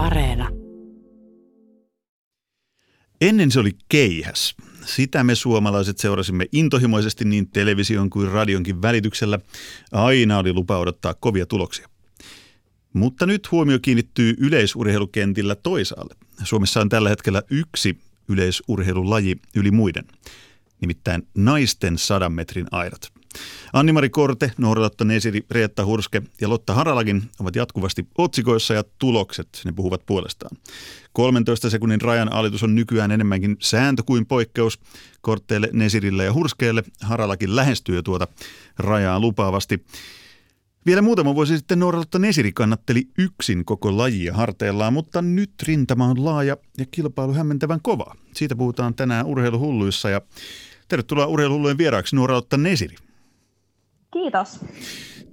Areena. Ennen se oli keihäs. Sitä me suomalaiset seurasimme intohimoisesti niin television kuin radionkin välityksellä. Aina oli lupa odottaa kovia tuloksia. Mutta nyt huomio kiinnittyy yleisurheilukentillä toisaalle. Suomessa on tällä hetkellä yksi yleisurheilulaji yli muiden, nimittäin naisten sadan metrin aidat. Anni-Mari Korte, Nooralotta Nesiri, Reetta Hurske ja Lotta Haralakin ovat jatkuvasti otsikoissa ja tulokset, ne puhuvat puolestaan. 13 sekunnin rajan alitus on nykyään enemmänkin sääntö kuin poikkeus. Kortteille, Nesirille ja Hurskeelle Haralakin lähestyy jo tuota rajaa lupaavasti. Vielä muutama vuosi sitten Nooralotta Nesiri kannatteli yksin koko lajia harteillaan, mutta nyt rintama on laaja ja kilpailu hämmentävän kova. Siitä puhutaan tänään urheiluhulluissa ja tervetuloa urheiluhullujen vieraaksi Nooralotta Nesiri. Kiitos.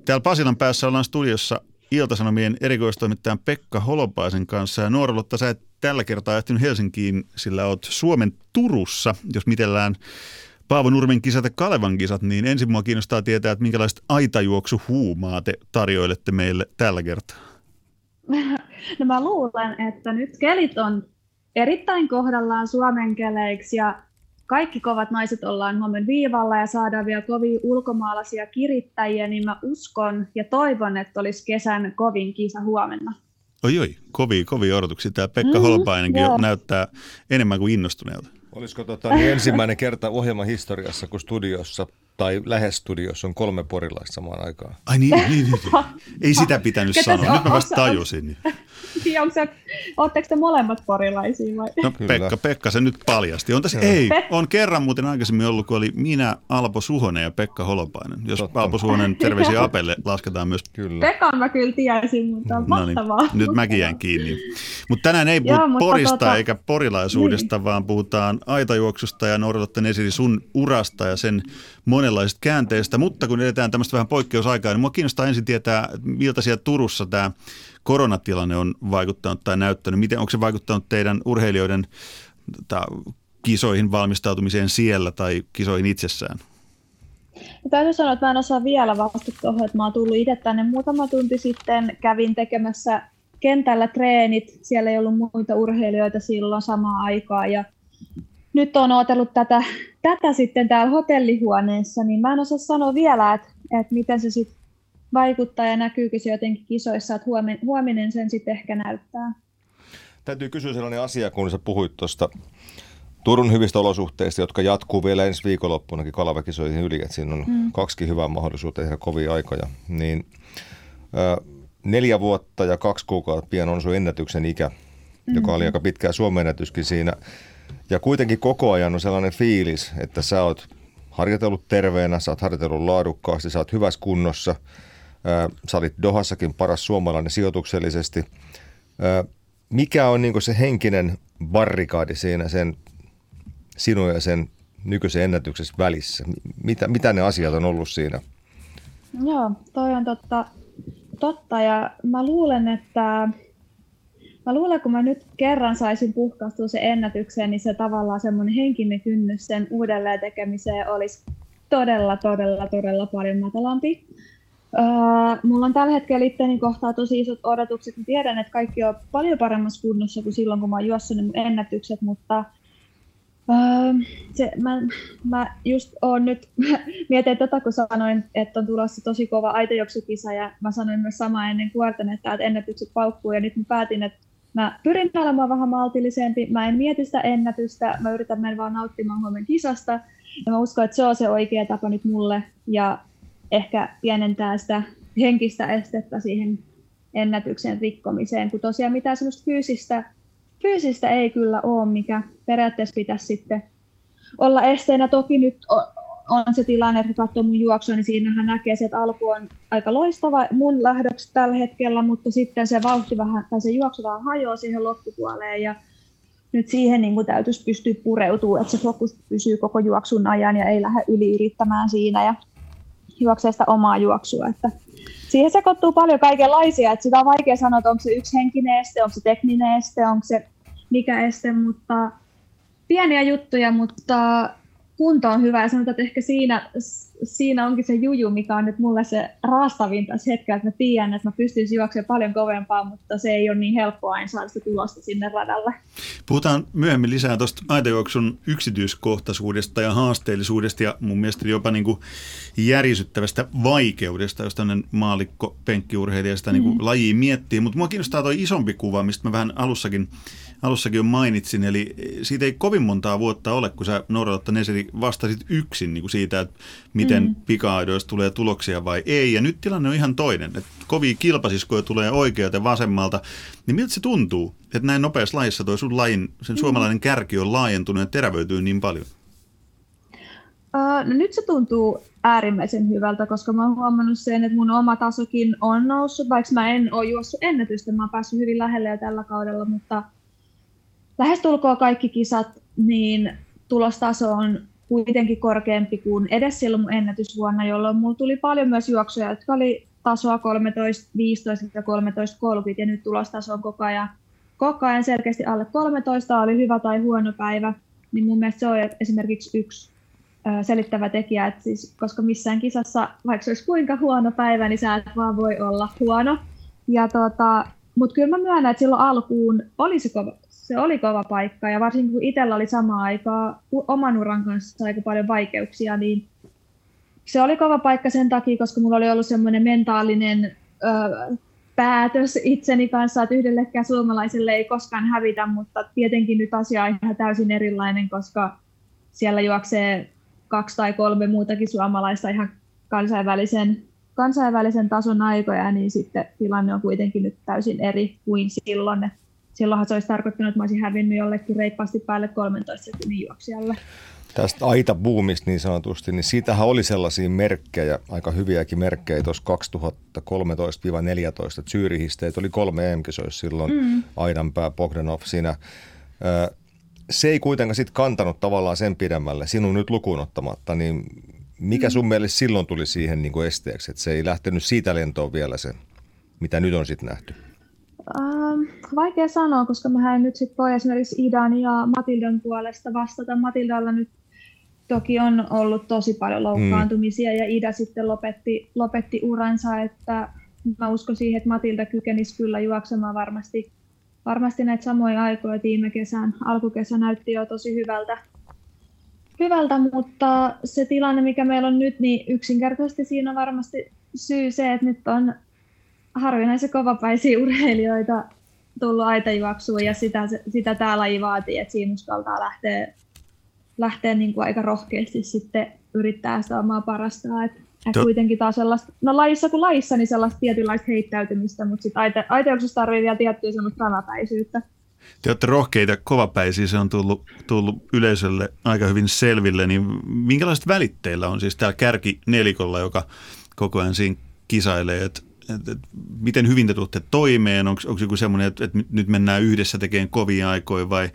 Täällä Pasilan päässä ollaan studiossa Iltasanomien erikoistoimittajan Pekka Holopaisen kanssa. Ja Nuorolotta, sä et tällä kertaa ehtinyt Helsinkiin, sillä oot Suomen Turussa, jos mitellään Paavo Nurmen kisat ja Kalevan kisat, niin ensin mua kiinnostaa tietää, että minkälaiset aitajuoksuhuumaa te tarjoilette meille tällä kertaa. No mä luulen, että nyt kelit on erittäin kohdallaan Suomen keleiksi ja kaikki kovat naiset ollaan huomen viivalla ja saadaan vielä kovia ulkomaalaisia kirittäjiä, niin mä uskon ja toivon, että olisi kesän kovin kisa huomenna. Oi oi, kovia, kovia odotuksia. Tämä Pekka mm, Holpainenkin joo. näyttää enemmän kuin innostuneelta. Olisiko tota, niin ensimmäinen kerta ohjelman historiassa, kun studiossa tai lähes studiossa on kolme porilaista samaan aikaan? Ai niin, niin, niin. niin. Ei sitä pitänyt Ketä sanoa, nyt mä vasta tajusin. Niin, onko se, ootteko te molemmat porilaisia vai? No Pekka, Pekka se nyt paljasti. On tässä, ei, on kerran muuten aikaisemmin ollut, kun oli minä, Alpo Suhonen ja Pekka Holopainen. Jos Totta. Alpo Suhonen terveisiä Apelle lasketaan myös. Kyllä. Pekan mä kyllä tiesin, mutta no niin, Nyt mäkin jään kiinni. Mutta tänään ei puhuta porista tota... eikä porilaisuudesta, niin. vaan puhutaan aitajuoksusta ja Noudatatten esili sun urasta ja sen monenlaisista käänteistä. Mutta kun edetään tämmöistä vähän poikkeusaikaa, niin mua kiinnostaa ensin tietää, miltä siellä Turussa tämä koronatilanne on vaikuttanut tai näyttänyt? Miten, onko se vaikuttanut teidän urheilijoiden ta, kisoihin valmistautumiseen siellä tai kisoihin itsessään? No, täytyy sanoa, että mä en osaa vielä vastata tuohon, että mä oon tullut itse tänne muutama tunti sitten, kävin tekemässä kentällä treenit, siellä ei ollut muita urheilijoita silloin samaan aikaan ja nyt on odotellut tätä, tätä sitten täällä hotellihuoneessa, niin mä en osaa sanoa vielä, että, että miten se sitten vaikuttaa ja näkyykö se jotenkin kisoissa, että huominen, huominen sen sitten ehkä näyttää. Täytyy kysyä sellainen asia, kun sä puhuit tuosta Turun hyvistä olosuhteista, jotka jatkuu vielä ensi viikonloppunakin kalavakisoihin yli, että siinä on mm. kaksi hyvää mahdollisuutta tehdä kovia aikoja, niin ö, neljä vuotta ja kaksi kuukautta pian on sun ennätyksen ikä, mm-hmm. joka oli mm-hmm. aika pitkä Suomen ennätyskin siinä. Ja kuitenkin koko ajan on sellainen fiilis, että sä oot harjoitellut terveenä, sä oot harjoitellut laadukkaasti, sä oot hyvässä kunnossa – Sä olit Dohassakin paras suomalainen sijoituksellisesti. Mikä on niin se henkinen barrikaadi siinä sen sinun ja sen nykyisen ennätyksessä välissä? Mitä, mitä ne asiat on ollut siinä? Joo, toi on totta, totta ja mä luulen, että mä luulen, kun mä nyt kerran saisin puhkaistua sen ennätykseen, niin se tavallaan semmoinen henkinen kynnys sen uudelleen tekemiseen olisi todella, todella, todella paljon matalampi. Uh, mulla on tällä hetkellä itteni kohtaa tosi isot odotukset. Mä tiedän, että kaikki on paljon paremmassa kunnossa kuin silloin, kun mä oon juossut ne ennätykset, mutta uh, se, mä, mä just oon nyt, mietin tätä, kun sanoin, että on tulossa tosi kova aitojuoksukisa ja mä sanoin myös sama ennen kuorten, että ennätykset paukkuu ja nyt mä päätin, että mä pyrin olemaan vähän maltillisempi, mä en mieti sitä ennätystä, mä yritän mennä vaan nauttimaan huomen kisasta. Ja mä uskon, että se on se oikea tapa nyt mulle. Ja ehkä pienentää sitä henkistä estettä siihen ennätyksen rikkomiseen, kun tosiaan mitään semmoista fyysistä, fyysistä ei kyllä ole, mikä periaatteessa pitäisi sitten olla esteenä. Toki nyt on se tilanne, että katsoo mun juoksua, niin siinähän näkee se, että alku on aika loistava mun lähdöksi tällä hetkellä, mutta sitten se vauhti vähän, tai se juoksu vähän hajoaa siihen loppupuoleen, ja nyt siihen niin täytyisi pystyä pureutumaan, että se fokus pysyy koko juoksun ajan ja ei lähde yli yrittämään siinä, ja juoksee sitä omaa juoksua. Että siihen sekoittuu paljon kaikenlaisia, että sitä on vaikea sanoa, että onko se yksi henkinen este, onko se tekninen este, onko se mikä este, mutta pieniä juttuja, mutta kunto on hyvä ja sanotaan, että ehkä siinä siinä onkin se juju, mikä on nyt mulle se raastavin tässä hetkellä, että mä tiedän, että mä pystyisin juoksemaan paljon kovempaa, mutta se ei ole niin helppoa aina saada sitä tulosta sinne radalle. Puhutaan myöhemmin lisää tuosta aitajuoksun yksityiskohtaisuudesta ja haasteellisuudesta ja mun mielestä jopa niin kuin järisyttävästä vaikeudesta, jos tämmöinen maalikko penkkiurheilija sitä niin kuin mm. lajiin miettii. Mutta mua kiinnostaa tuo isompi kuva, mistä mä vähän alussakin alussakin jo mainitsin, eli siitä ei kovin montaa vuotta ole, kun sä Nooralotta Neseri vastasit yksin niin kuin siitä, että miten mm. pika-aidoista tulee tuloksia vai ei, ja nyt tilanne on ihan toinen, että kovia kilpasiskoja tulee oikealta ja vasemmalta, niin miltä se tuntuu, että näin nopeassa lajissa toi sun lajin, sen mm. suomalainen kärki on laajentunut ja terävöityy niin paljon? No nyt se tuntuu äärimmäisen hyvältä, koska mä oon huomannut sen, että mun oma tasokin on noussut, vaikka mä en ole juossut ennätystä, mä oon päässyt hyvin lähelle jo tällä kaudella, mutta lähestulkoon kaikki kisat, niin tulostaso on kuitenkin korkeampi kuin edes silloin mun ennätysvuonna, jolloin mulla tuli paljon myös juoksuja, jotka oli tasoa 13.15 ja 13.30 ja nyt tulostaso on koko ajan, koko ajan selkeästi alle 13, oli hyvä tai huono päivä, niin mun mielestä se on esimerkiksi yksi selittävä tekijä, että siis, koska missään kisassa, vaikka se olisi kuinka huono päivä, niin sä et vaan voi olla huono. Ja tota, mutta kyllä mä myönnän, että silloin alkuun oli se kova, se oli kova paikka. Ja varsinkin kun itsellä oli samaan aikaa oman uran kanssa aika paljon vaikeuksia, niin se oli kova paikka sen takia, koska mulla oli ollut semmoinen mentaalinen ö, päätös itseni kanssa, että yhdellekään suomalaiselle ei koskaan hävitä, mutta tietenkin nyt asia on ihan täysin erilainen, koska siellä juoksee kaksi tai kolme muutakin suomalaista ihan kansainvälisen, kansainvälisen tason aikoja, niin sitten tilanne on kuitenkin nyt täysin eri kuin silloin silloinhan se olisi tarkoittanut, että mä olisin hävinnyt jollekin reippaasti päälle 13 sekunnin juoksijalle. Tästä aita-boomista niin sanotusti, niin siitähän oli sellaisia merkkejä, aika hyviäkin merkkejä tuossa 2013-14 Zyrihistä, että oli kolme em silloin, mm. Aidanpää, Bogdanov siinä. Se ei kuitenkaan sitten kantanut tavallaan sen pidemmälle, sinun nyt lukuun ottamatta, niin mikä mm. sun mielestä silloin tuli siihen niin kuin esteeksi, että se ei lähtenyt siitä lentoon vielä se, mitä nyt on sitten nähty? Ähm, vaikea sanoa, koska mä en nyt sitten voi esimerkiksi Idan ja Matildan puolesta vastata. Matildalla nyt toki on ollut tosi paljon loukkaantumisia mm. ja Ida sitten lopetti, lopetti uransa, että mä uskon siihen, että Matilda kykenisi kyllä juoksemaan varmasti, varmasti näitä samoja aikoja viime kesän. Alkukesä näytti jo tosi hyvältä, hyvältä, mutta se tilanne, mikä meillä on nyt, niin yksinkertaisesti siinä on varmasti syy se, että nyt on harvinaisen kovapäisiä urheilijoita tullut aitajuoksuun ja sitä, sitä tämä laji vaatii, että siinä uskaltaa lähteä, lähteä niin kuin aika rohkeasti sitten yrittää sitä omaa parastaan. Et, et kuitenkin taas sellaista, no lajissa kuin lajissa, niin sellaista tietynlaista heittäytymistä, mutta sitten aita, aitajuoksussa tarvii vielä tiettyä sellaista ranapäisyyttä. Te olette rohkeita, kovapäisiä, se on tullut, tullut yleisölle aika hyvin selville, niin minkälaiset välitteillä on siis täällä kärki nelikolla, joka koko ajan siinä kisailee, että et, et, miten hyvin te tuotte toimeen? Onko joku semmoinen, että, että nyt mennään yhdessä tekemään kovia aikoja vai,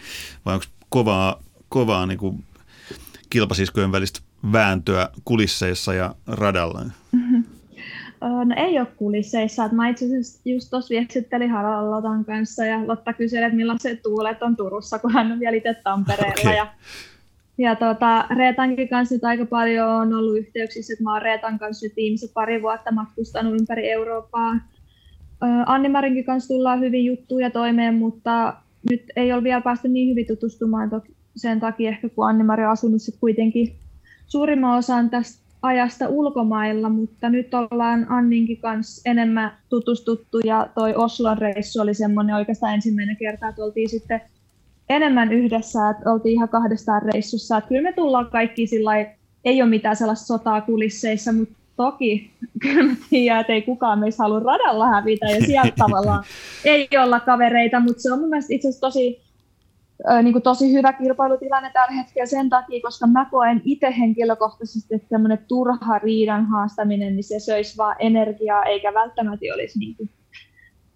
vai onko kovaa, kovaa niin kuin kilpasiskojen välistä vääntöä kulisseissa ja radalla? Mm-hmm. No ei ole kulisseissa. Mä itse asiassa just tuossa viestittelin Harald Lotan kanssa ja Lotta kyseli, että millaiset tuulet on Turussa, kun hän on vielä itse Tampereella. Okay. Ja ja tuota, Reetankin kanssa nyt aika paljon on ollut yhteyksissä, että mä oon Reetan kanssa nyt pari vuotta matkustanut ympäri Eurooppaa. Anni Marinkin kanssa tullaan hyvin juttuja toimeen, mutta nyt ei ole vielä päästy niin hyvin tutustumaan sen takia ehkä, kun Anni-Mari on asunut sit kuitenkin suurimman osan tästä ajasta ulkomailla, mutta nyt ollaan Anninkin kanssa enemmän tutustuttu ja toi Oslon reissu oli semmoinen oikeastaan ensimmäinen kerta, että oltiin sitten enemmän yhdessä, että oltiin ihan kahdestaan reissussa. Että kyllä me tullaan kaikki sillä ei ole mitään sellaista sotaa kulisseissa, mutta toki kyllä mä tiedän, että ei kukaan meistä halua radalla hävitä ja sieltä tavallaan ei olla kavereita, mutta se on mun mielestä itse asiassa tosi, äh, niin kuin tosi hyvä kilpailutilanne tällä hetkellä sen takia, koska mä koen itse henkilökohtaisesti, että tämmöinen turha riidan haastaminen, niin se söisi vaan energiaa eikä välttämättä olisi niin kuin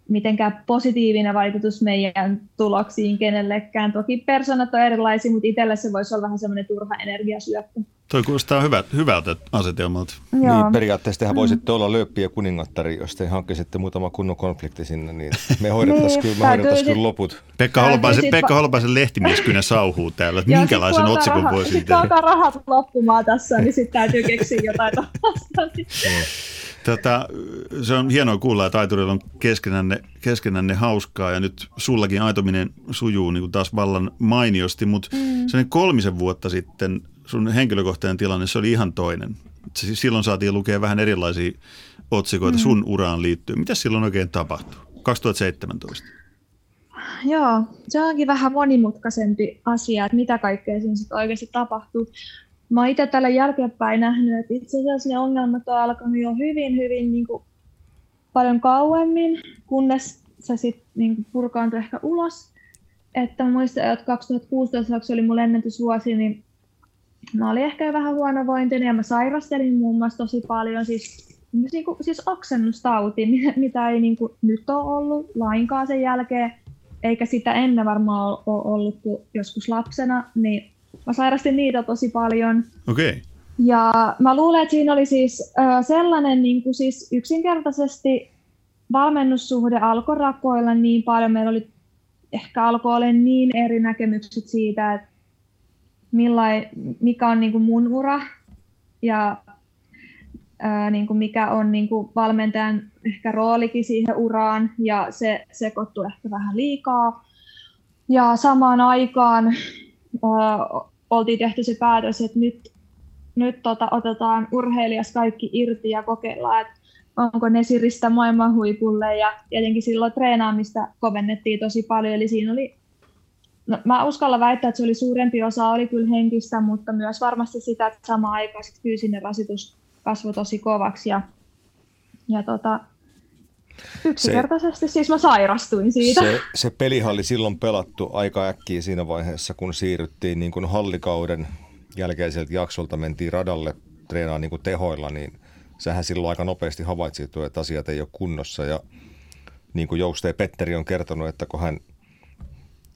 mitenkään positiivinen vaikutus meidän tuloksiin kenellekään. Toki persoonat on erilaisia, mutta itselle se voisi olla vähän semmoinen turha energiasyöppö. Toi kuulostaa hyvät, hyvältä asetelmalta. Joo. Niin, periaatteessa tehän mm. voisitte olla lööppiä kuningattari, jos te hankkisitte muutama kunnon konflikti sinne, niin me hoidettaisiin niin, kyllä, me kyllä loput. Pekka Holopaisen, sit... Pekka Holopaisen lehtimies kyllä sauhuu täällä, että minkälaisen otsikon raha, voisin tehdä. Sitten rahat loppumaan tässä, niin sitten täytyy keksiä jotain Tätä, se on hienoa kuulla, että aiturilla on keskenänne, keskenänne hauskaa ja nyt sullakin aitominen sujuu niin kuin taas vallan mainiosti, mutta mm. kolmisen vuotta sitten sun henkilökohtainen tilanne, se oli ihan toinen. Silloin saatiin lukea vähän erilaisia otsikoita mm. sun uraan liittyen. Mitä silloin oikein tapahtui? 2017. Joo, se onkin vähän monimutkaisempi asia, että mitä kaikkea siinä sitten oikeasti tapahtuu. Mä oon itse tällä jälkeenpäin nähnyt, että itse asiassa ne ongelmat on alkanut jo hyvin, hyvin niin kuin paljon kauemmin, kunnes se sitten niin purkaantui ehkä ulos. Että muistan, että 2016 oli mun ennätysvuosi, niin mä olin ehkä vähän huonovointinen ja mä sairastelin muun muassa tosi paljon, siis, niin kuin, siis oksennustauti, mitä ei niin kuin, nyt ole ollut lainkaan sen jälkeen, eikä sitä ennen varmaan ole ollut kuin joskus lapsena, niin mä sairastin niitä tosi paljon. Okei. Okay. Ja mä luulen, että siinä oli siis äh, sellainen niin kuin siis yksinkertaisesti valmennussuhde alkoi rakoilla niin paljon, meillä oli ehkä alkoi olla niin eri näkemykset siitä, että millai, mikä on niin kuin mun ura ja ää, niin kuin mikä on niin kuin valmentajan ehkä roolikin siihen uraan ja se sekoittui ehkä vähän liikaa. Ja samaan aikaan ää, oltiin tehty se päätös, että nyt, nyt tota, otetaan urheilijas kaikki irti ja kokeillaan, että onko ne siristä maailman huipulle ja tietenkin silloin treenaamista kovennettiin tosi paljon, eli siinä oli No, mä uskallan väittää, että se oli suurempi osa, oli kyllä henkistä, mutta myös varmasti sitä, että samaan aikaan fyysinen rasitus kasvoi tosi kovaksi. Ja, ja tota, yksinkertaisesti se, siis mä sairastuin siitä. Se, se pelihan oli silloin pelattu aika äkkiä siinä vaiheessa, kun siirryttiin niin kuin hallikauden jälkeiseltä jaksolta, mentiin radalle treenaamaan niin kuin tehoilla, niin sähän silloin aika nopeasti havaitsi, että asiat ei ole kunnossa. Ja niin kuin Jouste Petteri on kertonut, että kun hän –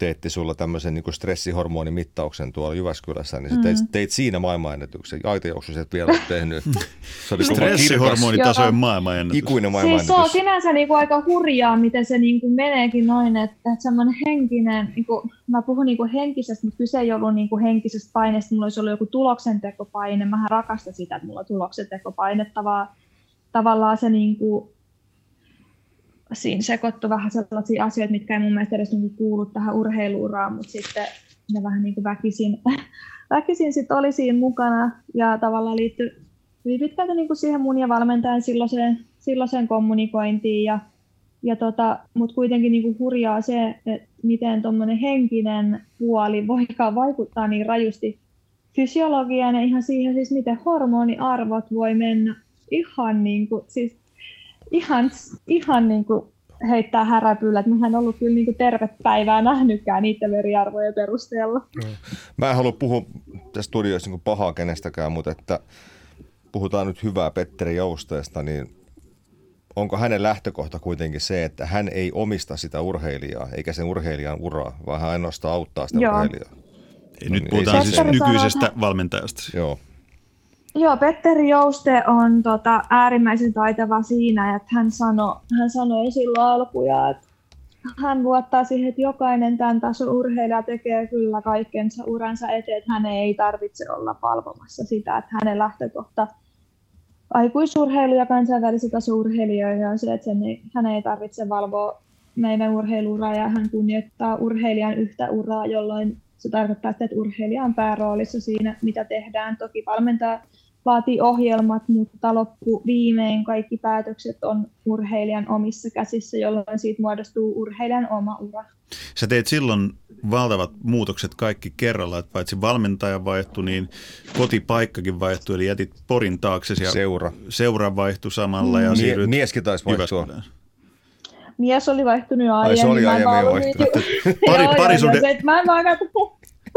teetti sulla tämmöisen niin stressihormonimittauksen tuolla Jyväskylässä, niin sä teit, mm. teit siinä maailmanennätyksen. Aitajuoksu sä et vielä ole tehnyt. Se oli Stressihormonitasojen maailmanennätys. Ikuinen maailmanennätys. Siis se on sinänsä niin kuin aika hurjaa, miten se niin kuin meneekin noin, että, että semmoinen henkinen, niin kuin, mä puhun niin kuin henkisestä, mutta kyse ei ollut niin kuin henkisestä paineesta, mulla olisi ollut joku tuloksentekopaine, mä rakastan sitä, että mulla on tuloksentekopaine, tavallaan se niin kuin, siinä sekoittu vähän sellaisia asioita, mitkä ei mun mielestä edes niin kuulu tähän urheiluuraan, mutta sitten ne vähän niin kuin väkisin, väkisin sit oli siinä mukana ja tavallaan liittyi hyvin pitkälti niin siihen mun ja valmentajan silloiseen, silloiseen kommunikointiin ja, ja tota, mutta kuitenkin niin kuin hurjaa se, että miten tuommoinen henkinen puoli voikaan vaikuttaa niin rajusti fysiologiaan ja ihan siihen siis, miten hormoniarvot voi mennä ihan niin kuin, siis ihan, ihan niin kuin heittää häräpyllä, että mä en ollut kyllä niin kuin tervet päivää nähnytkään niiden veriarvojen perusteella. Mä en halua puhua tässä studioissa niin pahaa kenestäkään, mutta että puhutaan nyt hyvää Petteri Jousteesta, niin onko hänen lähtökohta kuitenkin se, että hän ei omista sitä urheilijaa, eikä sen urheilijan uraa, vaan hän ainoastaan auttaa sitä Joo. urheilijaa. Ei, no nyt niin, puhutaan siis nykyisestä valmentajasta. Joo. Joo, Petteri Jouste on tota, äärimmäisen taitava siinä, että hän, sano, hän sanoi silloin alkuja, että hän luottaa siihen, että jokainen tämän tason urheilija tekee kyllä kaikkensa uransa eteen, että hän ei tarvitse olla valvomassa sitä, että hänen lähtökohta aikuisurheilu ja kansainvälisen tason urheilijoihin on se, että sen ei, hän ei tarvitse valvoa meidän urheiluuraa ja hän kunnioittaa urheilijan yhtä uraa, jolloin se tarkoittaa, että urheilija on pääroolissa siinä, mitä tehdään. Toki valmentaa vaatii ohjelmat, mutta loppu viimein kaikki päätökset on urheilijan omissa käsissä, jolloin siitä muodostuu urheilijan oma ura. Sä teet silloin valtavat muutokset kaikki kerralla, että paitsi valmentaja vaihtui, niin kotipaikkakin vaihtui, eli jätit Porin taakse ja seura, seura vaihtui samalla ja Mie- Mieskin taisi vaihtua. Mies oli vaihtunut jo aiemmin. Ai se oli aiemmin vaihtunut. Pari, parisuhde, mä en vaan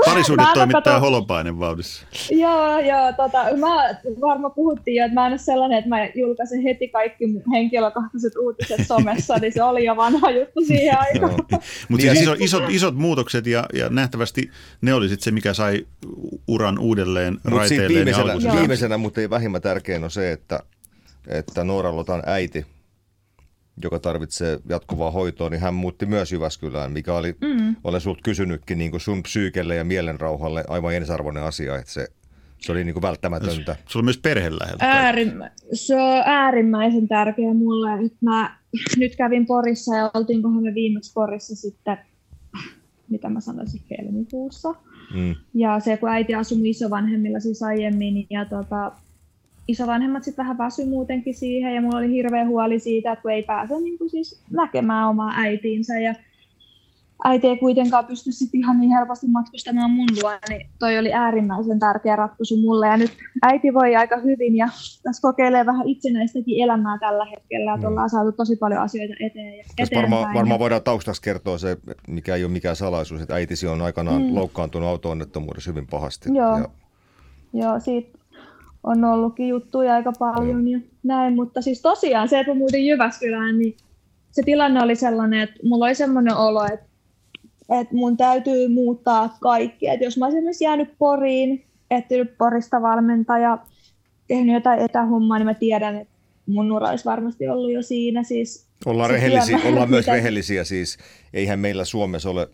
Parisuudet toimittaa kato... holopainen vauhdissa. Joo, joo. Tota, mä varmaan puhuttiin jo, että mä en ole sellainen, että mä julkaisen heti kaikki henkilökohtaiset uutiset somessa, niin se oli jo vanha juttu siihen aikaan. Mutta siis iso, isot, isot muutokset ja, ja nähtävästi ne oli se, mikä sai uran uudelleen Mut raiteilleen. Viimeisenä, viimeisenä, mutta ei vähimmän tärkein on se, että, että Noora Lotan äiti joka tarvitsee jatkuvaa hoitoa, niin hän muutti myös Jyväskylään, mikä oli, mm. olen sinulta kysynytkin, niin kuin sun psyykelle ja mielenrauhalle aivan ensarvoinen asia, että se, se oli niin kuin välttämätöntä. Sulla on myös perhe läheltä. Äärimmä, se on äärimmäisen tärkeä mulle. Että mä nyt kävin Porissa ja oltiinkohan me viimeksi Porissa sitten, mitä mä sanoisin, helmikuussa. Mm. Ja se, kun äiti asui isovanhemmilla siis aiemmin, ja tota, isovanhemmat sitten vähän väsy muutenkin siihen ja mulla oli hirveä huoli siitä, että kun ei pääse niin kuin siis näkemään omaa äitiinsä ja äiti ei kuitenkaan pysty sitten ihan niin helposti matkustamaan mun luo, niin toi oli äärimmäisen tärkeä ratkaisu mulle. Ja nyt äiti voi aika hyvin ja tässä kokeilee vähän itsenäistäkin elämää tällä hetkellä, että mm. ollaan saatu tosi paljon asioita eteen. Ja varmaan, varmaan voidaan taustaksi kertoa se, mikä ei ole mikään salaisuus, että äitisi on aikanaan mm. loukkaantunut auto-onnettomuudessa hyvin pahasti. Joo, ja... Joo siitä on ollutkin juttuja aika paljon ja näin, mutta siis tosiaan se, että muutin Jyväskylään, niin se tilanne oli sellainen, että mulla oli sellainen olo, että, että mun täytyy muuttaa kaikki. Että jos mä olisin esimerkiksi jäänyt Poriin, etsinyt Porista valmentaja, tehnyt jotain etähommaa, niin mä tiedän, että mun ura olisi varmasti ollut jo siinä. Siis ollaan, rehellisiä, ollaan myös rehellisiä, siis eihän meillä Suomessa ole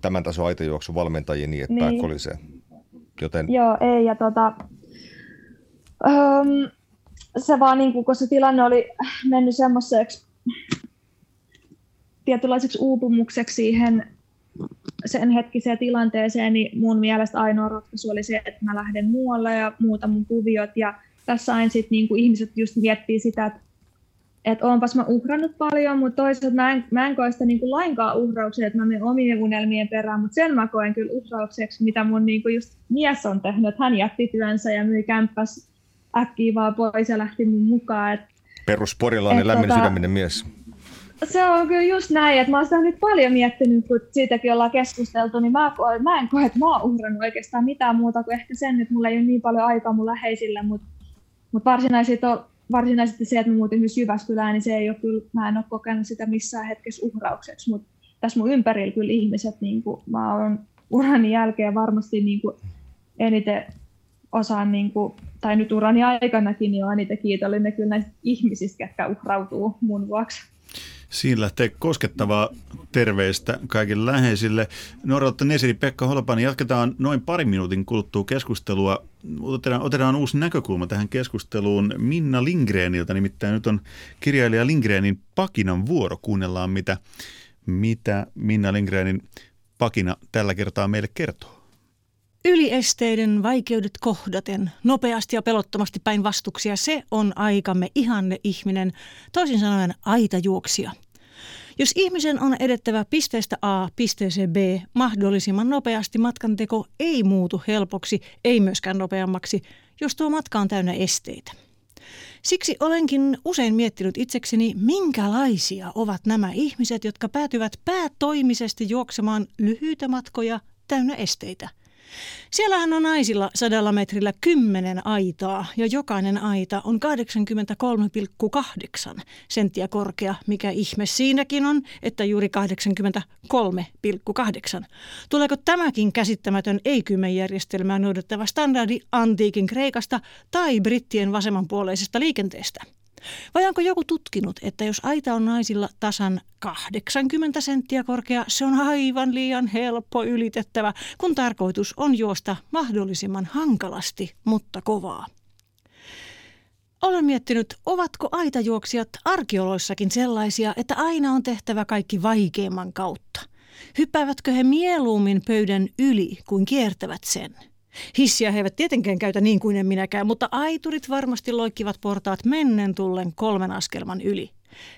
tämän tason aitajuoksun valmentajia niin, että niin. Joten... Joo, ei, ja tota, Öm, se vaan, niin kuin, kun se tilanne oli mennyt semmoiseksi tietynlaiseksi uupumukseksi siihen sen hetkiseen tilanteeseen, niin mun mielestä ainoa ratkaisu oli se, että mä lähden muualle ja muuta mun kuviot. Ja tässä aina sitten niin ihmiset just miettii sitä, että, että onpas mä uhrannut paljon, mutta toisaalta mä en, mä en koe sitä niin lainkaan uhrauksia, että mä menen omien unelmien perään, mutta sen mä koen kyllä uhraukseksi, mitä mun niin just mies on tehnyt, että hän jätti työnsä ja myi kämppäs äkkiä vaan pois ja lähti mun mukaan. Et, Perusporilainen lämmin tota, sydäminen mies. Se on kyllä just näin, että mä oon sitä nyt paljon miettinyt, kun siitäkin ollaan keskusteltu, niin mä, mä en koe, että mä oon uhrannut oikeastaan mitään muuta kuin ehkä sen, että mulla ei ole niin paljon aikaa mun läheisille, mutta mut varsinaisesti, varsinaisesti se, että mä muutin myös Jyväskylään, niin se ei ole kyllä, mä en ole kokenut sitä missään hetkessä uhraukseksi, mutta tässä mun ympärillä kyllä ihmiset, niin kuin, mä oon urani jälkeen varmasti niin kuin eniten osaan, niin kuin, tai nyt urani aikanakin, niin olen niitä kiitollinen kyllä näistä ihmisistä, jotka uhrautuu mun vuoksi. Siinä lähtee koskettavaa terveistä kaikille läheisille. Norralta Nesiri Pekka Holpani, jatketaan noin parin minuutin kuluttua keskustelua. Otetaan, otetaan uusi näkökulma tähän keskusteluun Minna Lindgreniltä, nimittäin nyt on kirjailija Lindgrenin Pakinan vuoro. Kuunnellaan, mitä, mitä Minna Lindgrenin Pakina tällä kertaa meille kertoo. Yliesteiden vaikeudet kohdaten, nopeasti ja pelottomasti päin vastuksia, se on aikamme ihanne ihminen, toisin sanoen aitajuoksija. Jos ihmisen on edettävä pisteestä A pisteeseen B mahdollisimman nopeasti, matkanteko ei muutu helpoksi, ei myöskään nopeammaksi, jos tuo matka on täynnä esteitä. Siksi olenkin usein miettinyt itsekseni, minkälaisia ovat nämä ihmiset, jotka päätyvät päätoimisesti juoksemaan lyhyitä matkoja täynnä esteitä – Siellähän on naisilla sadalla metrillä kymmenen aitaa ja jokainen aita on 83,8 senttiä korkea. Mikä ihme siinäkin on, että juuri 83,8. Tuleeko tämäkin käsittämätön ei-kymmenjärjestelmää noudattava standardi antiikin Kreikasta tai brittien vasemmanpuoleisesta liikenteestä? Vai onko joku tutkinut, että jos aita on naisilla tasan 80 senttiä korkea, se on aivan liian helppo ylitettävä, kun tarkoitus on juosta mahdollisimman hankalasti, mutta kovaa. Olen miettinyt, ovatko aitajuoksijat arkeoloissakin sellaisia, että aina on tehtävä kaikki vaikeimman kautta. Hyppäävätkö he mieluummin pöydän yli kuin kiertävät sen? Hissiä he eivät tietenkään käytä niin kuin en minäkään, mutta aiturit varmasti loikkivat portaat mennen tullen kolmen askelman yli.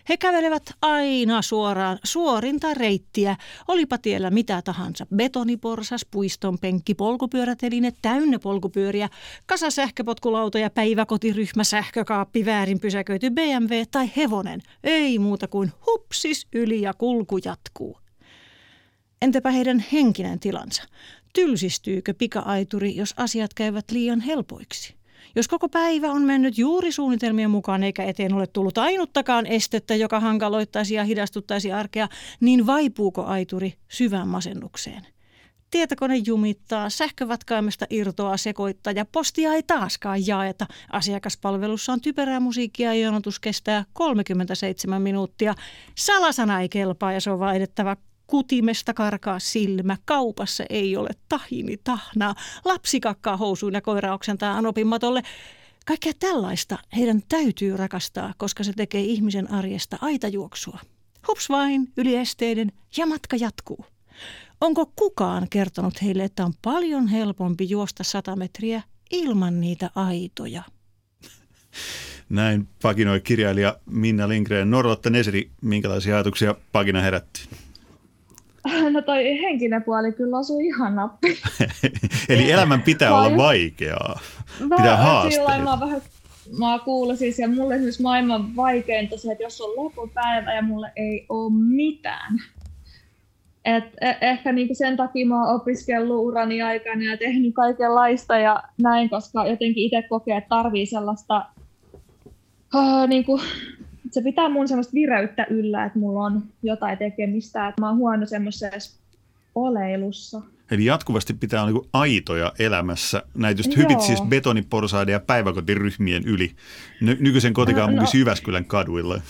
He kävelevät aina suoraan suorinta reittiä, olipa tiellä mitä tahansa. Betoniporsas, puiston penkki, polkupyöräteline, täynnä polkupyöriä, kasa sähköpotkulautoja, päiväkotiryhmä, sähkökaappi, väärin pysäköity BMW tai hevonen. Ei muuta kuin hupsis yli ja kulku jatkuu. Entäpä heidän henkinen tilansa? Tylsistyykö pika-aituri, jos asiat käyvät liian helpoiksi? Jos koko päivä on mennyt juuri suunnitelmien mukaan eikä eteen ole tullut ainuttakaan estettä, joka hankaloittaisi ja hidastuttaisi arkea, niin vaipuuko aituri syvään masennukseen? Tietokone jumittaa, sähkövatkaimesta irtoaa sekoittaa ja postia ei taaskaan jaeta. Asiakaspalvelussa on typerää musiikkia ja jonotus kestää 37 minuuttia. Salasana ei kelpaa ja se on vaihdettava kutimesta karkaa silmä, kaupassa ei ole tahini tahnaa, lapsi kakkaa housuun ja koira oksentaa anopin matolle. Kaikkea tällaista heidän täytyy rakastaa, koska se tekee ihmisen arjesta aitajuoksua. Hups vain, yli esteiden ja matka jatkuu. Onko kukaan kertonut heille, että on paljon helpompi juosta sata metriä ilman niitä aitoja? Näin paginoi kirjailija Minna Lindgren. Norlotta Neseri, minkälaisia ajatuksia pagina herätti? No toi henkinen puoli kyllä osui ihan nappi. Eli elämän pitää olla vaikeaa. No, pitää haasteita. Mä vähän mä kuulin siis, ja mulle esimerkiksi maailman vaikeinta se, että jos on loppupäivä ja mulle ei ole mitään. Et e- ehkä niinku sen takia mä oon opiskellut urani aikana ja tehnyt kaikenlaista ja näin, koska jotenkin itse kokee, että tarvii sellaista uh, niinku, se pitää mun semmoista vireyttä yllä, että mulla on jotain tekemistä, että mä oon huono semmoisessa oleilussa. Eli jatkuvasti pitää olla niin aitoja elämässä. Näitä just hyvit siis betoniporsaiden ja päiväkotiryhmien yli ny- nykyisen kotikaupunki no, no, Jyväskylän kaduilla.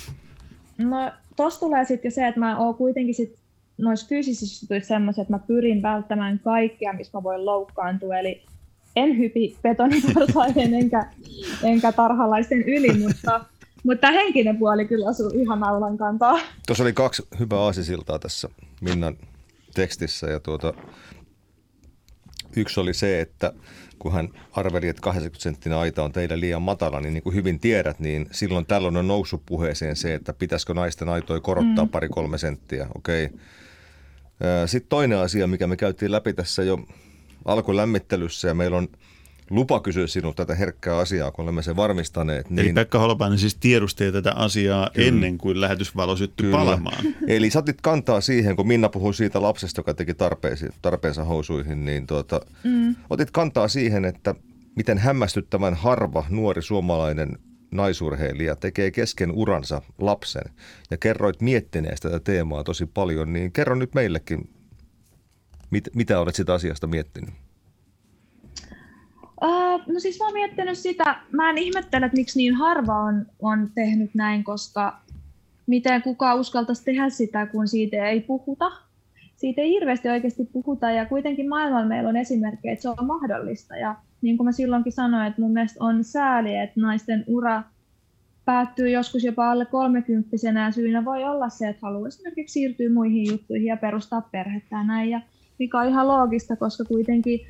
No tossa tulee sitten se, että mä oon kuitenkin sit noissa fyysisissä jutuissa että mä pyrin välttämään kaikkea, missä mä voin loukkaantua. Eli en hypi betoniporsaiden enkä, enkä tarhalaisten yli, mutta mutta tämä henkinen puoli kyllä asuu ihan naulan kantaa. Tuossa oli kaksi hyvää aasisiltaa tässä Minnan tekstissä ja tuota, yksi oli se, että kun hän arveli, että 80 senttinen aita on teillä liian matala, niin, niin kuin hyvin tiedät, niin silloin tällöin on noussut puheeseen se, että pitäisikö naisten aitoja korottaa mm. pari-kolme senttiä. Okei. Okay. Sitten toinen asia, mikä me käytiin läpi tässä jo alkulämmittelyssä ja meillä on – lupa kysyä sinulta tätä herkkää asiaa, kun olemme sen varmistaneet. Niin... Eli Pekka Holopainen siis tiedusti tätä asiaa Kyllä. ennen kuin lähetysvalo syttyi Kyllä. palamaan. Eli otit kantaa siihen, kun Minna puhui siitä lapsesta, joka teki tarpeensa housuihin, niin tuota, mm. otit kantaa siihen, että miten hämmästyttävän harva nuori suomalainen naisurheilija tekee kesken uransa lapsen ja kerroit miettineestä tätä teemaa tosi paljon, niin kerro nyt meillekin, mit, mitä olet sitä asiasta miettinyt? Uh, no siis mä oon miettinyt sitä, mä en ihmettele, että miksi niin harva on, on tehnyt näin, koska miten kukaan uskaltaisi tehdä sitä, kun siitä ei puhuta. Siitä ei hirveästi oikeasti puhuta ja kuitenkin maailmalla meillä on esimerkkejä, että se on mahdollista. Ja niin kuin mä silloinkin sanoin, että mun mielestä on sääli, että naisten ura päättyy joskus jopa alle kolmekymppisenä ja syynä voi olla se, että haluaa esimerkiksi siirtyä muihin juttuihin ja perustaa perhettä ja näin. Ja mikä on ihan loogista, koska kuitenkin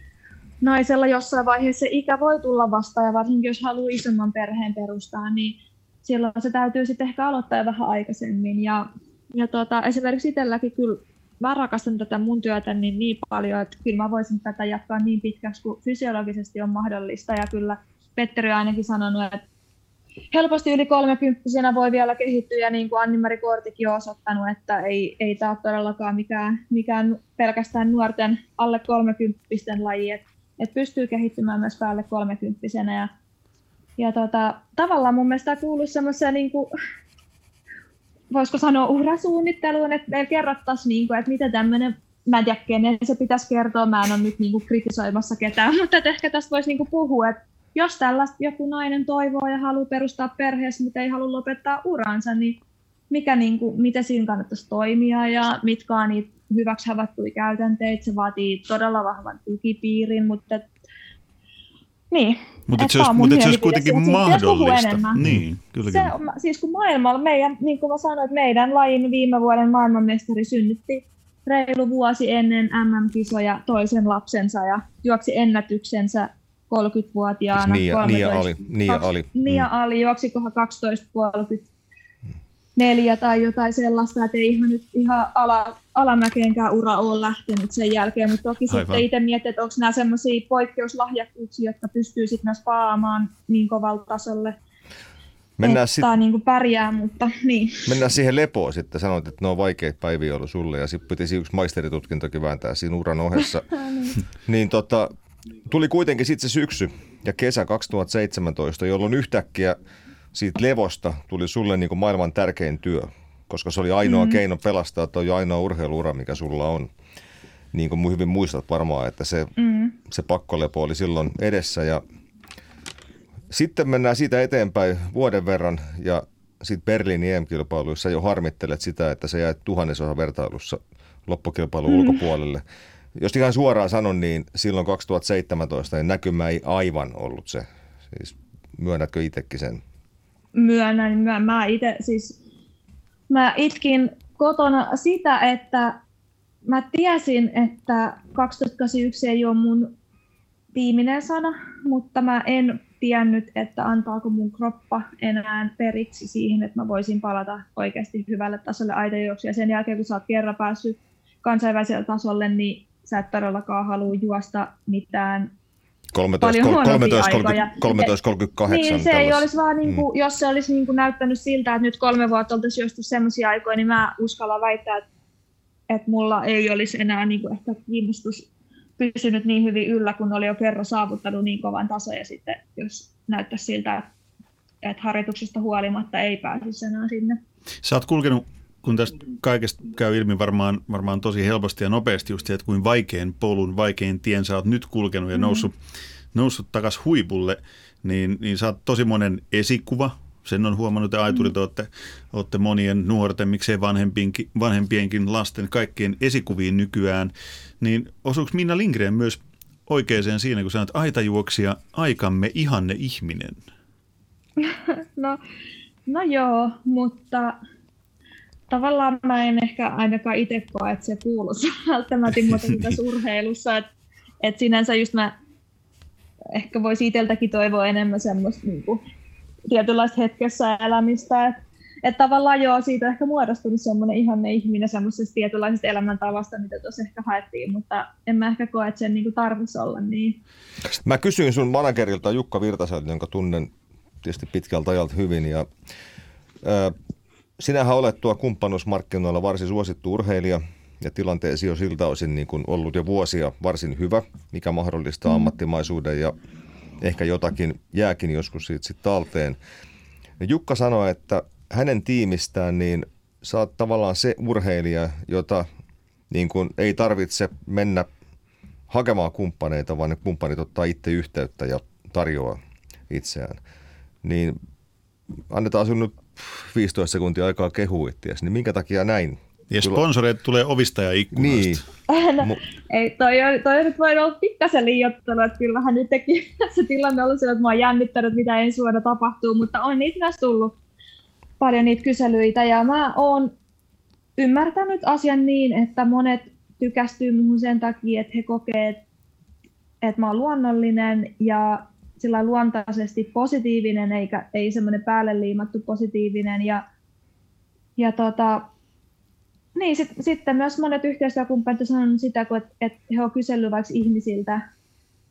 naisella jossain vaiheessa ikä voi tulla vastaan ja varsinkin jos haluaa isomman perheen perustaa, niin silloin se täytyy sitten ehkä aloittaa vähän aikaisemmin. Ja, ja tota, esimerkiksi itselläkin kyllä mä rakastan tätä mun työtä niin, niin paljon, että kyllä mä voisin tätä jatkaa niin pitkäksi kuin fysiologisesti on mahdollista. Ja kyllä Petteri on ainakin sanonut, että helposti yli kolmekymppisenä voi vielä kehittyä, ja niin kuin Anni-Mari Kortikin on osoittanut, että ei, ei tämä ole todellakaan mikään, mikään pelkästään nuorten alle kolmekymppisten laji, että että pystyy kehittymään myös päälle kolmekymppisenä. Ja, ja tota, tavallaan mun mielestä kuuluu semmoiseen, niin voisiko sanoa urasuunnitteluun, että meillä kerrottaisiin, niin kuin, että mitä tämmöinen mä en tiedä, kenen se pitäisi kertoa, mä en ole nyt niin kuin kritisoimassa ketään, mutta että ehkä tästä voisi niin kuin puhua, että jos tällaista joku nainen toivoo ja haluaa perustaa perheessä, mutta ei halua lopettaa uransa, niin mikä, niin kuin, miten siinä kannattaisi toimia ja mitkä on niitä hyväksi havaittuja käytänteitä. Se vaatii todella vahvan tukipiirin, mutta niin. Mutta se olisi, mutta se olisi kuitenkin mahdollista. Niin, kyllä, se, siis kun maailmalla, meidän, niin kuin mä sanoin, että meidän lajin viime vuoden maailmanmestari synnytti reilu vuosi ennen MM-kisoja toisen lapsensa ja juoksi ennätyksensä 30-vuotiaana. Siis Nia, 13, Nia Ali. Nia Ali. Nia mm. Ali juoksi 12.30 neljä tai jotain sellaista, että ei ihan nyt ihan ala, alamäkeenkään ura ole lähtenyt sen jälkeen, mutta toki Aivan. sitten itse mietit, että onko nämä sellaisia poikkeuslahjakkuuksia, jotka pystyy sitten myös paamaan niin kovalle tasolle. mennään että sit... niin kuin pärjää, mutta niin. Mennään siihen lepoon sitten. Sanoit, että ne on vaikeita päiviä ollut sulle ja sitten pitäisi yksi maisteritutkintokin vääntää siinä uran ohessa. niin. niin tota, tuli kuitenkin sitten se syksy ja kesä 2017, jolloin yhtäkkiä siitä levosta tuli sulle niin kuin maailman tärkein työ, koska se oli ainoa mm. keino pelastaa tuo ainoa urheiluura, mikä sulla on. Niin kuin hyvin muistat varmaan, että se, mm. se pakkolepo oli silloin edessä ja sitten mennään siitä eteenpäin vuoden verran ja sitten Berliinin EM-kilpailuissa jo harmittelet sitä, että se jäät tuhannesosa vertailussa loppukilpailun mm. ulkopuolelle. Jos ihan suoraan sanon, niin silloin 2017 niin näkymä ei aivan ollut se. Siis myönnätkö itsekin sen? Myönnän. Mä, mä itse siis, mä itkin kotona sitä, että mä tiesin, että 2081 ei ole mun viimeinen sana, mutta mä en tiennyt, että antaako mun kroppa enää periksi siihen, että mä voisin palata oikeasti hyvälle tasolle aitajuoksu. Ja sen jälkeen, kun sä oot kerran päässyt kansainväliselle tasolle, niin sä et todellakaan halua juosta mitään 13, 13, 13, 38. Niin, se ei olisi vaan, niin kuin, mm. jos se olisi niin kuin näyttänyt siltä, että nyt kolme vuotta oltaisiin juostu sellaisia aikoja, niin mä uskallan väittää, että, että mulla ei olisi enää niin kuin ehkä kiinnostus pysynyt niin hyvin yllä, kun oli jo kerran saavuttanut niin kovan tason ja sitten jos näyttäisi siltä, että harjoituksesta huolimatta ei pääsisi enää sinne. Sä oot kulkenut, kun tästä kaikesta käy ilmi varmaan, varmaan tosi helposti ja nopeasti just että kuin vaikein polun, vaikein tien sä oot nyt kulkenut ja noussut, mm. noussut takas huipulle, niin, niin sä oot tosi monen esikuva, sen on huomannut, että aiturit mm. olette, olette monien nuorten, miksei vanhempienkin, vanhempienkin lasten kaikkien esikuviin nykyään. Niin osuuko Minna Lindgren myös oikeaan siinä, kun sanot aitajuoksia, aikamme ihanne ihminen? No, no joo, mutta tavallaan mä en ehkä ainakaan itse koe, että se kuuluisi välttämättä tässä urheilussa. Että et sinänsä just mä ehkä voisi itseltäkin toivoa enemmän semmoista niin kuin, tietynlaista hetkessä elämistä. Että et tavallaan joo, siitä on ehkä muodostunut semmoinen ihanne ihminen semmoisesta tietynlaisesta elämäntavasta, mitä tuossa ehkä haettiin, mutta en mä ehkä koe, että sen niin tarvitsisi olla niin. Mä kysyin sun managerilta Jukka Virtaselta, jonka tunnen tietysti pitkältä ajalta hyvin, ja ää, sinähän olet tuo kumppanuusmarkkinoilla varsin suosittu urheilija, ja tilanteesi on siltä osin niin kuin ollut jo vuosia varsin hyvä, mikä mahdollistaa mm. ammattimaisuuden ja ehkä jotakin jääkin joskus siitä sitten talteen. Jukka sanoi, että hänen tiimistään niin sä oot tavallaan se urheilija, jota niin kuin ei tarvitse mennä hakemaan kumppaneita, vaan ne kumppanit ottaa itse yhteyttä ja tarjoaa itseään. Niin annetaan sinun nyt 15 sekuntia aikaa kehua itseäsi, niin minkä takia näin ja sponsoreita tulee ovista ja ikkunoista. Niin. No, ei, toi, toi nyt voi olla pikkasen liiottelu, että kyllähän nytkin se tilanne on ollut sillä, että mä oon jännittänyt, mitä ensi vuonna tapahtuu, mutta on niitä myös tullut paljon niitä kyselyitä ja mä oon ymmärtänyt asian niin, että monet tykästyy muuhun sen takia, että he kokee, että mä oon luonnollinen ja sillä luontaisesti positiivinen, eikä ei semmoinen päälle liimattu positiivinen ja, ja tota, niin, sit, sitten myös monet yhteistyökumppanit ovat sanoneet sitä, kun, että, että he ovat kysellyt vaikka ihmisiltä,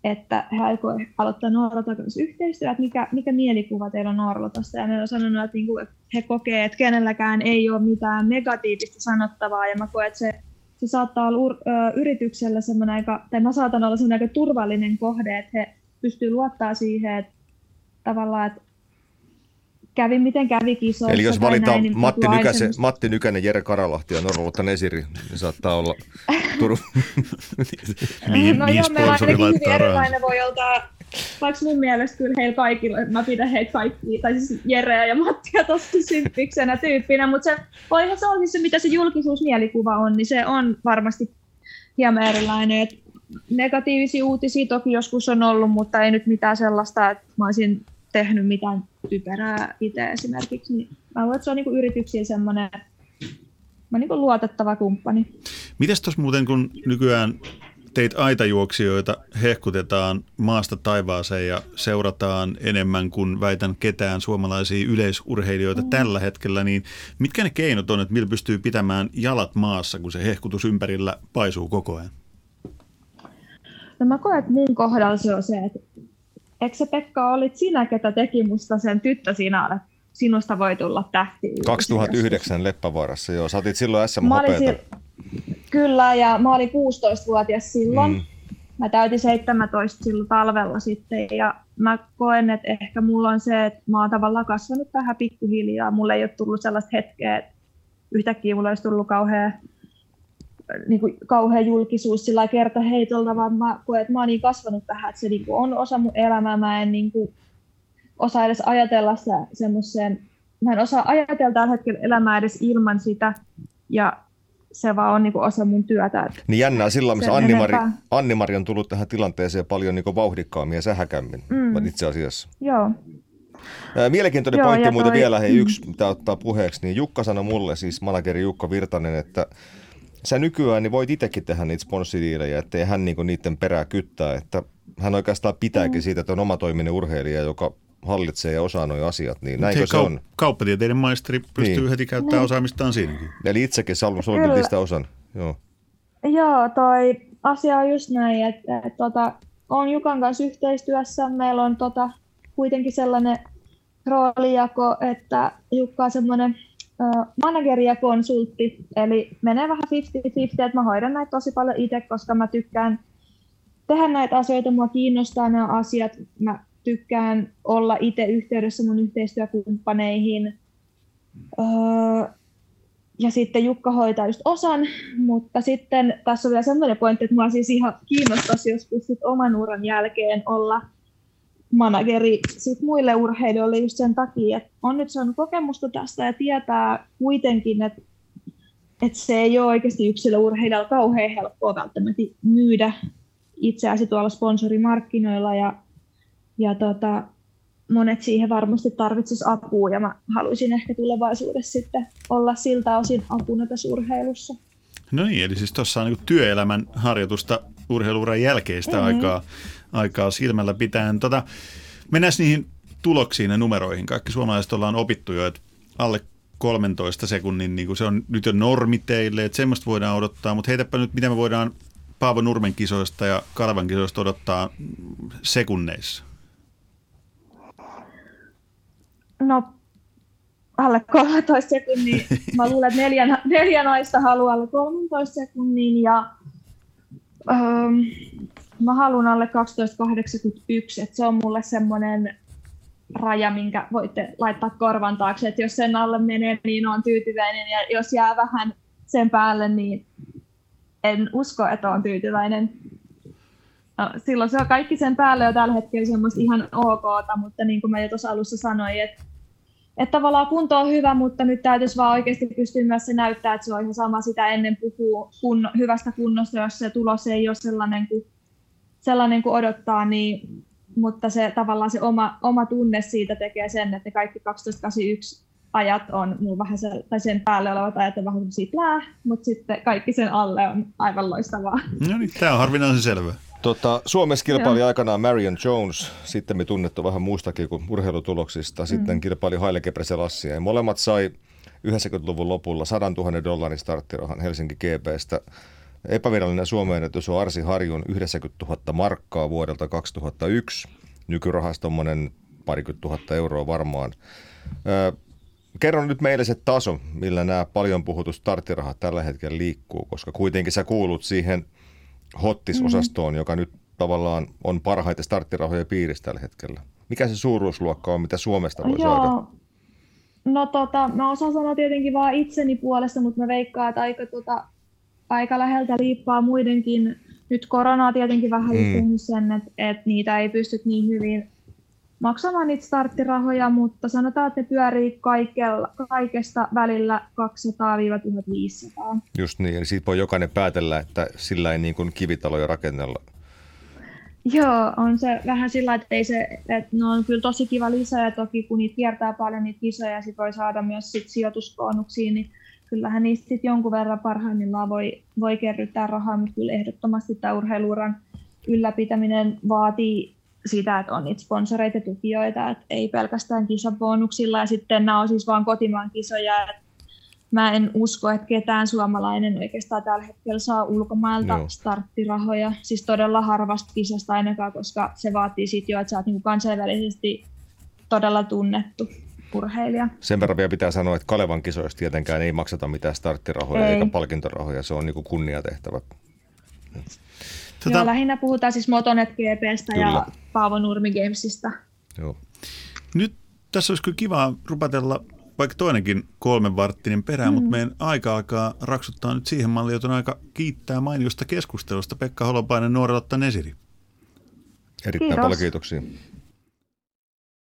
että he aikovat aloittaa kanssa yhteistyötä, että mikä, mikä mielikuva teillä on Noorlotasta. Ja ne on sanonut, että, niinku, että he kokee, että kenelläkään ei ole mitään negatiivista sanottavaa. Ja mä koen, että se, se saattaa olla yrityksellä semmoinen aika, tai mä saatan olla semmoinen aika turvallinen kohde, että he pystyy luottaa siihen, että tavallaan, että kävi miten kävi kisoissa. Eli jos valitaan näin, niin Matti, Nykäse, Matti Nykänen, Jere Karalahti ja Norvotan Esiri, niin saattaa olla Turun. niin, no niin joo, meillä ainakin hyvin erilainen voi olla, vaikka mun mielestä kyllä heillä kaikilla, mä pidän heitä kaikki, tai siis Jereä ja Mattia tosi symppiksenä tyyppinä, mutta se, voihan se olla se, mitä se julkisuusmielikuva on, niin se on varmasti hieman erilainen. Et negatiivisia uutisia toki joskus on ollut, mutta ei nyt mitään sellaista, että mä olisin tehnyt mitään typerää itse esimerkiksi, niin mä luulen, että se on niin yrityksillä semmoinen mä niin luotettava kumppani. Mites tuossa muuten, kun nykyään teitä aitajuoksijoita hehkutetaan maasta taivaaseen ja seurataan enemmän kuin väitän ketään suomalaisia yleisurheilijoita mm. tällä hetkellä, niin mitkä ne keinot on, että millä pystyy pitämään jalat maassa, kun se hehkutus ympärillä paisuu koko ajan? No mä koen, että mun kohdalla se on se, että eikö se Pekka olit sinä, ketä teki musta sen tyttö sinä sinusta voi tulla tähti. 2009 Leppävaarassa, joo. Sä otit silloin SM Hopeeta. Kyllä, ja mä olin 16-vuotias silloin. Mm. Mä täytin 17 silloin talvella sitten, ja mä koen, että ehkä mulla on se, että mä oon tavallaan kasvanut tähän pikkuhiljaa. Mulla ei ole tullut sellaista hetkeä, että yhtäkkiä mulla olisi tullut kauhean niin kuin kauhean julkisuus sillä kerta heitolta, vaan mä koen, että mä oon niin kasvanut tähän, että se niin kuin on osa mun elämää. Mä en niin kuin osaa edes ajatella se, semmoiseen, mä en osaa ajatella tällä hetkellä elämää edes ilman sitä, ja se vaan on niin kuin osa mun työtä. Niin jännää silloin, missä Anni-Mari, Anni-Mari on tullut tähän tilanteeseen paljon niin vauhdikkaammin ja sähäkämmin mm. itse asiassa. Joo. Mielenkiintoinen Joo, pointti muuten toi... vielä, hei, yksi mitä ottaa puheeksi, niin Jukka sanoi mulle, siis manageri Jukka Virtanen, että sä nykyään niin voit itsekin tehdä niitä sponssidiilejä, ettei hän niinku niiden perää kyttää, että hän oikeastaan pitääkin mm. siitä, että on omatoiminen urheilija, joka hallitsee ja osaa nuo asiat, niin näinkö Hei, se on? Kauppatieteiden maisteri pystyy niin. heti käyttämään niin. osaamistaan siinäkin. Eli itsekin solmitit sitä osan, joo. Joo, toi asia on just näin, että, että tota, on Jukan kanssa yhteistyössä. Meillä on tota, kuitenkin sellainen roolijako, että Jukka on semmoinen manageri ja konsultti, eli menee vähän 50-50, että mä hoidan näitä tosi paljon itse, koska mä tykkään tehdä näitä asioita, mua kiinnostaa nämä asiat, mä tykkään olla itse yhteydessä mun yhteistyökumppaneihin, ja sitten Jukka hoitaa just osan, mutta sitten tässä on vielä sellainen pointti, että mua siis ihan kiinnostaisi joskus oman uran jälkeen olla – manageri sit muille urheilijoille just sen takia, että on nyt saanut kokemusta tästä ja tietää kuitenkin, että, että se ei ole oikeasti yksilöurheilijalla kauhean helppoa välttämättä myydä itseäsi tuolla sponsorimarkkinoilla ja, ja tota, monet siihen varmasti tarvitsisi apua ja mä haluaisin ehkä tulevaisuudessa sitten olla siltä osin apuna tässä urheilussa. No niin, eli siis tuossa on niin työelämän harjoitusta urheiluuran jälkeistä mm-hmm. aikaa aikaa silmällä pitäen. Tota, mennään niihin tuloksiin ja numeroihin. Kaikki suomalaiset ollaan opittu jo, että alle 13 sekunnin, niin kuin se on nyt jo normi teille, että semmoista voidaan odottaa, mutta heitäpä nyt, mitä me voidaan Paavo Nurmen kisoista ja Kalvan kisoista odottaa sekunneissa? No alle 13 sekunnin. Mä luulen, että neljä, neljä naista haluaa alle 13 sekunnin ja ähm, Mä haluan alle 1281, että se on mulle semmoinen raja, minkä voitte laittaa korvan taakse, että jos sen alle menee, niin on tyytyväinen, ja jos jää vähän sen päälle, niin en usko, että on tyytyväinen. No, silloin se on kaikki sen päälle jo tällä hetkellä semmoista ihan ok, mutta niin kuin mä jo tuossa alussa sanoin, että, että tavallaan kunto on hyvä, mutta nyt täytyisi vaan oikeasti pystyä myös se näyttää, että se on ihan sama sitä ennen puhuu kun, hyvästä kunnosta, jos se tulos ei ole sellainen kuin sellainen kuin odottaa, niin, mutta se tavallaan se oma, oma tunne siitä tekee sen, että kaikki 1281 ajat on mulla vähän se, tai sen päälle olevat ajat on vähän semmoisia plää, mutta sitten kaikki sen alle on aivan loistavaa. No niin, tämä on harvinaisen selvä. Tota, Suomessa kilpaili Joo. aikanaan Marion Jones, sitten me tunnettu vähän muustakin kuin urheilutuloksista, mm. sitten kilpaili Haile Gebrselassie. Ja molemmat sai 90-luvun lopulla 100 000 dollarin starttirahan Helsinki GPstä. Epävirallinen Suomen ennätys on Arsi Harjun 90 000 markkaa vuodelta 2001. Nykyrahasta tuommoinen parikymmentä tuhatta euroa varmaan. kerro nyt meille se taso, millä nämä paljon puhutut starttirahat tällä hetkellä liikkuu, koska kuitenkin sä kuulut siihen hottis-osastoon, mm. joka nyt tavallaan on parhaita starttirahoja piirissä tällä hetkellä. Mikä se suuruusluokka on, mitä Suomesta voi Joo. saada? No tota, mä osaan sanoa tietenkin vaan itseni puolesta, mutta mä veikkaan, että aika tota, aika läheltä liippaa muidenkin. Nyt korona on tietenkin vähän mm. sen, että, että niitä ei pysty niin hyvin maksamaan niitä starttirahoja, mutta sanotaan, että ne pyörii kaikella, kaikesta välillä 200-1500. Just niin, eli siitä voi jokainen päätellä, että sillä ei niin kuin kivitaloja rakennella. Joo, on se vähän sillä, että, ei se, että ne on kyllä tosi kiva lisää, ja toki kun niitä kiertää paljon niitä kisoja, ja sit voi saada myös sit sijoitusbonuksiin, niin kyllähän niistä sit jonkun verran parhaimmillaan voi, voi kerryttää rahaa, mutta kyllä ehdottomasti tämä urheiluuran ylläpitäminen vaatii sitä, että on niitä sponsoreita ja tukijoita, että ei pelkästään kisabonuksilla, ja sitten nämä on siis vain kotimaan kisoja, mä en usko, että ketään suomalainen oikeastaan tällä hetkellä saa ulkomailta Joo. starttirahoja, siis todella harvasta kisasta ainakaan, koska se vaatii sitten jo, että sä oot niinku kansainvälisesti todella tunnettu. Urheilija. Sen verran vielä pitää sanoa, että Kalevan kisoista tietenkään ei makseta mitään starttirahoja Ei. eikä palkintorahoja. Se on niin kuin kunniatehtävä. Joo, lähinnä puhutaan siis Motonet GPstä Kyllä. ja Paavo Nurmi Gamesista. Joo. Nyt tässä olisi kyllä kiva rupatella vaikka toinenkin kolmen varttinen perään, mm. mutta meidän aika alkaa raksuttaa nyt siihen malliin, jota on aika kiittää mainiosta keskustelusta. Pekka Holopainen, Nuorelottan Nesiri. Erittäin Kiitos. paljon kiitoksia.